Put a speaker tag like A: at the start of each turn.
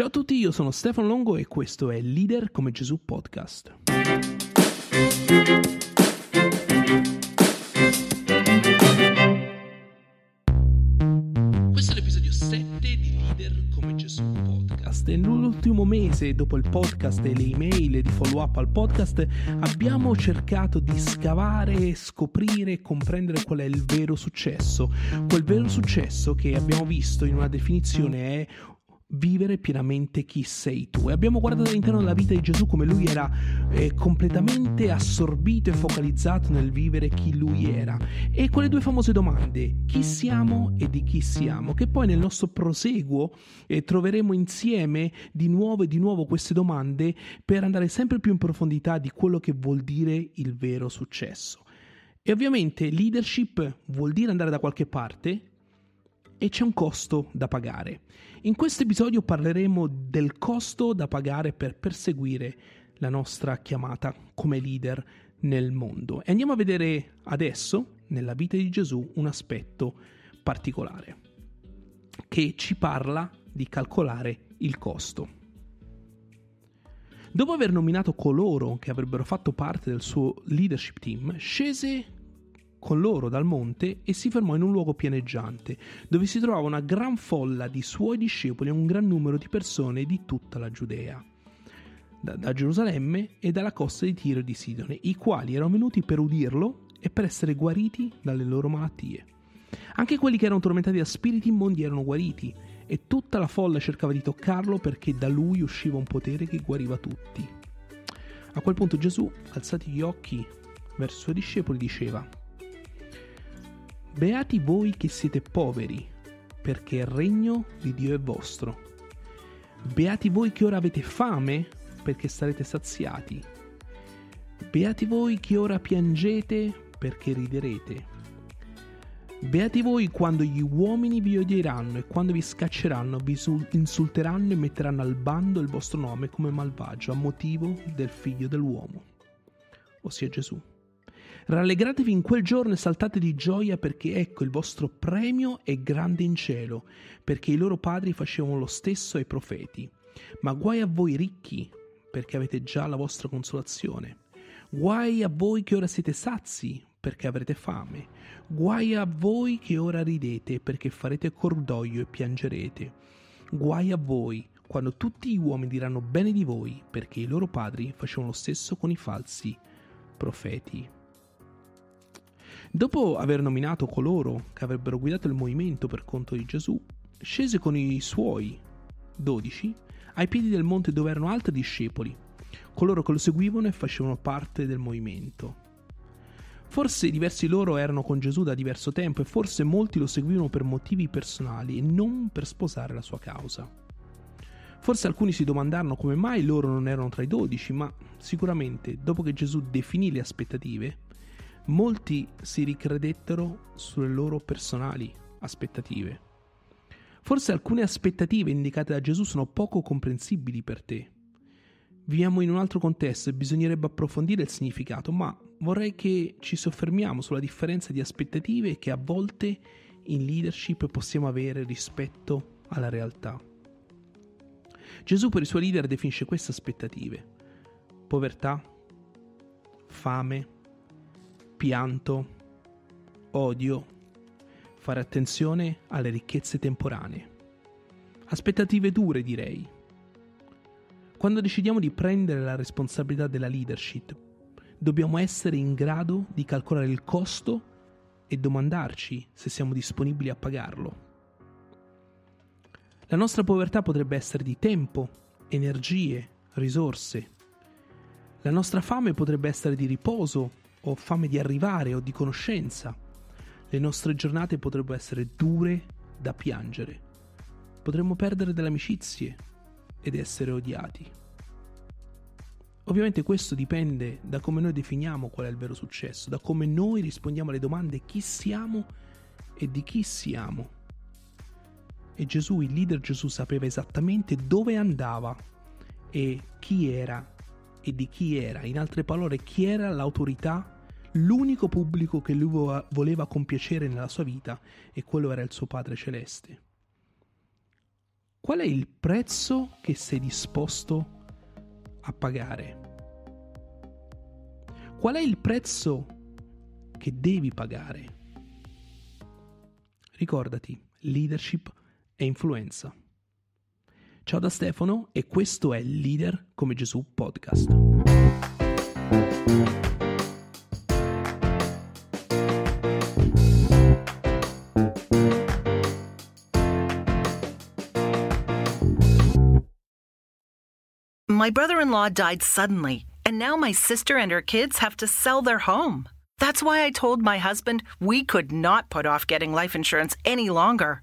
A: Ciao a tutti, io sono Stefano Longo e questo è Leader come Gesù Podcast. Questo è l'episodio 7 di Leader come Gesù Podcast nell'ultimo mese dopo il podcast e le email di follow up al podcast abbiamo cercato di scavare, scoprire e comprendere qual è il vero successo. Quel vero successo che abbiamo visto in una definizione è vivere pienamente chi sei tu. E abbiamo guardato all'interno della vita di Gesù come lui era eh, completamente assorbito e focalizzato nel vivere chi lui era. E quelle due famose domande, chi siamo e di chi siamo, che poi nel nostro proseguo eh, troveremo insieme di nuovo e di nuovo queste domande per andare sempre più in profondità di quello che vuol dire il vero successo. E ovviamente leadership vuol dire andare da qualche parte, e c'è un costo da pagare. In questo episodio parleremo del costo da pagare per perseguire la nostra chiamata come leader nel mondo e andiamo a vedere adesso nella vita di Gesù un aspetto particolare che ci parla di calcolare il costo. Dopo aver nominato coloro che avrebbero fatto parte del suo leadership team, scese con loro dal monte e si fermò in un luogo pianeggiante, dove si trovava una gran folla di suoi discepoli e un gran numero di persone di tutta la Giudea, da, da Gerusalemme e dalla costa di Tiro e di Sidone, i quali erano venuti per udirlo e per essere guariti dalle loro malattie. Anche quelli che erano tormentati da spiriti immondi erano guariti, e tutta la folla cercava di toccarlo perché da lui usciva un potere che guariva tutti. A quel punto Gesù, alzati gli occhi verso i suoi discepoli, diceva Beati voi che siete poveri, perché il regno di Dio è vostro. Beati voi che ora avete fame, perché sarete saziati. Beati voi che ora piangete, perché riderete. Beati voi quando gli uomini vi odieranno e quando vi scacceranno, vi insulteranno e metteranno al bando il vostro nome come malvagio a motivo del figlio dell'uomo, ossia Gesù. Rallegratevi in quel giorno e saltate di gioia perché ecco il vostro premio è grande in cielo, perché i loro padri facevano lo stesso ai profeti. Ma guai a voi ricchi, perché avete già la vostra consolazione. Guai a voi che ora siete sazi, perché avrete fame. Guai a voi che ora ridete, perché farete cordoglio e piangerete. Guai a voi quando tutti gli uomini diranno bene di voi, perché i loro padri facevano lo stesso con i falsi profeti. Dopo aver nominato coloro che avrebbero guidato il movimento per conto di Gesù, scese con i suoi dodici ai piedi del monte dove erano altri discepoli, coloro che lo seguivano e facevano parte del movimento. Forse diversi loro erano con Gesù da diverso tempo e forse molti lo seguivano per motivi personali e non per sposare la sua causa. Forse alcuni si domandarono come mai loro non erano tra i dodici, ma sicuramente dopo che Gesù definì le aspettative, molti si ricredettero sulle loro personali aspettative. Forse alcune aspettative indicate da Gesù sono poco comprensibili per te. Viviamo in un altro contesto e bisognerebbe approfondire il significato, ma vorrei che ci soffermiamo sulla differenza di aspettative che a volte in leadership possiamo avere rispetto alla realtà. Gesù per i suoi leader definisce queste aspettative. Povertà, fame, pianto, odio, fare attenzione alle ricchezze temporanee. Aspettative dure, direi. Quando decidiamo di prendere la responsabilità della leadership, dobbiamo essere in grado di calcolare il costo e domandarci se siamo disponibili a pagarlo. La nostra povertà potrebbe essere di tempo, energie, risorse. La nostra fame potrebbe essere di riposo o fame di arrivare o di conoscenza. Le nostre giornate potrebbero essere dure da piangere. Potremmo perdere delle amicizie ed essere odiati. Ovviamente questo dipende da come noi definiamo qual è il vero successo, da come noi rispondiamo alle domande chi siamo e di chi siamo. E Gesù, il leader Gesù, sapeva esattamente dove andava e chi era e di chi era, in altre parole, chi era l'autorità, l'unico pubblico che lui voleva compiacere nella sua vita e quello era il suo Padre Celeste. qual è il prezzo che sei disposto a pagare? Qual è il prezzo che devi pagare? Ricordati, leadership e influenza. Ciao da Stefano e questo è Leader come Gesù podcast.
B: My brother in law died suddenly, and now my sister and her kids have to sell their home. That's why I told my husband we could not put off getting life insurance any longer.